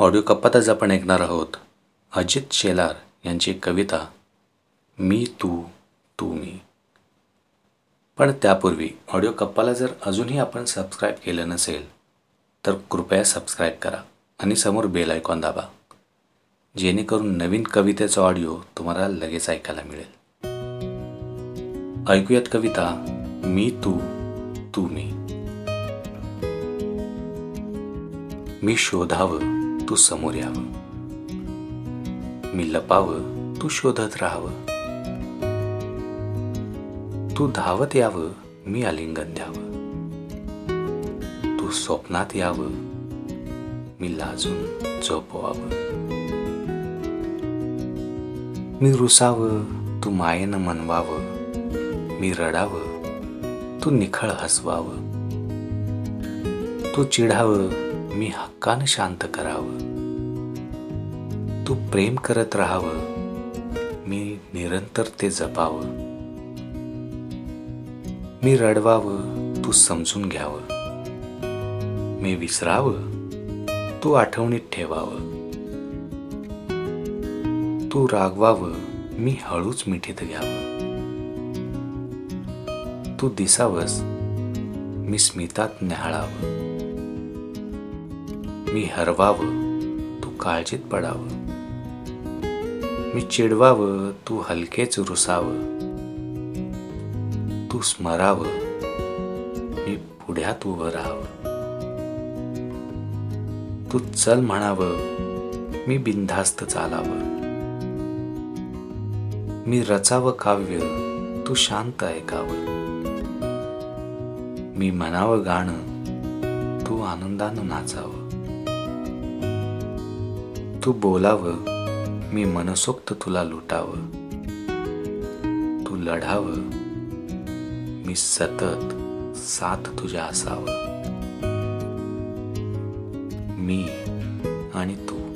Audio कप्पातच आपण ऐकणार आहोत. अजित शेलार यांची कविता मी तू तू मी. पण त्यापूर्वी ऑडिओ कप्पाला जर अजूनही आपण सबस्क्राईब केलं नसेल तर कृपया सबस्क्राईब करा आणि समोर बेल आयकॉन दाबा जेणेकरून नवीन कवितेचा ऑडिओ तुम्हाला लगेच ऐकायला मिळेल. ऐकूयात कविता मी तू तू मी. मी शोधावं तू समोर यावं. मी लपावं तू शोधत राहावं. तू धावत यावं मी आलिंगन द्यावं. तू स्वप्नात यावं मी लाजून झोपवावं. मी रुसावं तू मायेनं मनवावं. मी रडावं तू निखळ हसवावं. तू चिढावं मी हक्कानं शांत करावं. तू प्रेम करत राहावं. मी निरंतर ते जपावं. मी रडवावं तू समजून घ्यावं. मी विसरावं तू आठवणीत ठेवावं. तू रागवावं मी हळूच मिठीत घ्यावं. तू दिसावस मी स्मितात न्याहाळावं. मी हरवावं तू काळजीत पडावं. मी चिडवावं तू हलकेच रुसावं. तू स्मरावं मी पुढ्यात उभं राहावं. तू चल म्हणावं मी बिनधास्त चालावं. मी रचावं काव्य तू शांत ऐकावं. मी म्हणावं गाणं तू आनंदानं नाचावं. तू बोलावं मी मनसोक्त तुला लुटावं. तू लढावं मी सतत साथ तुझ्या असावं. मी आणि तू.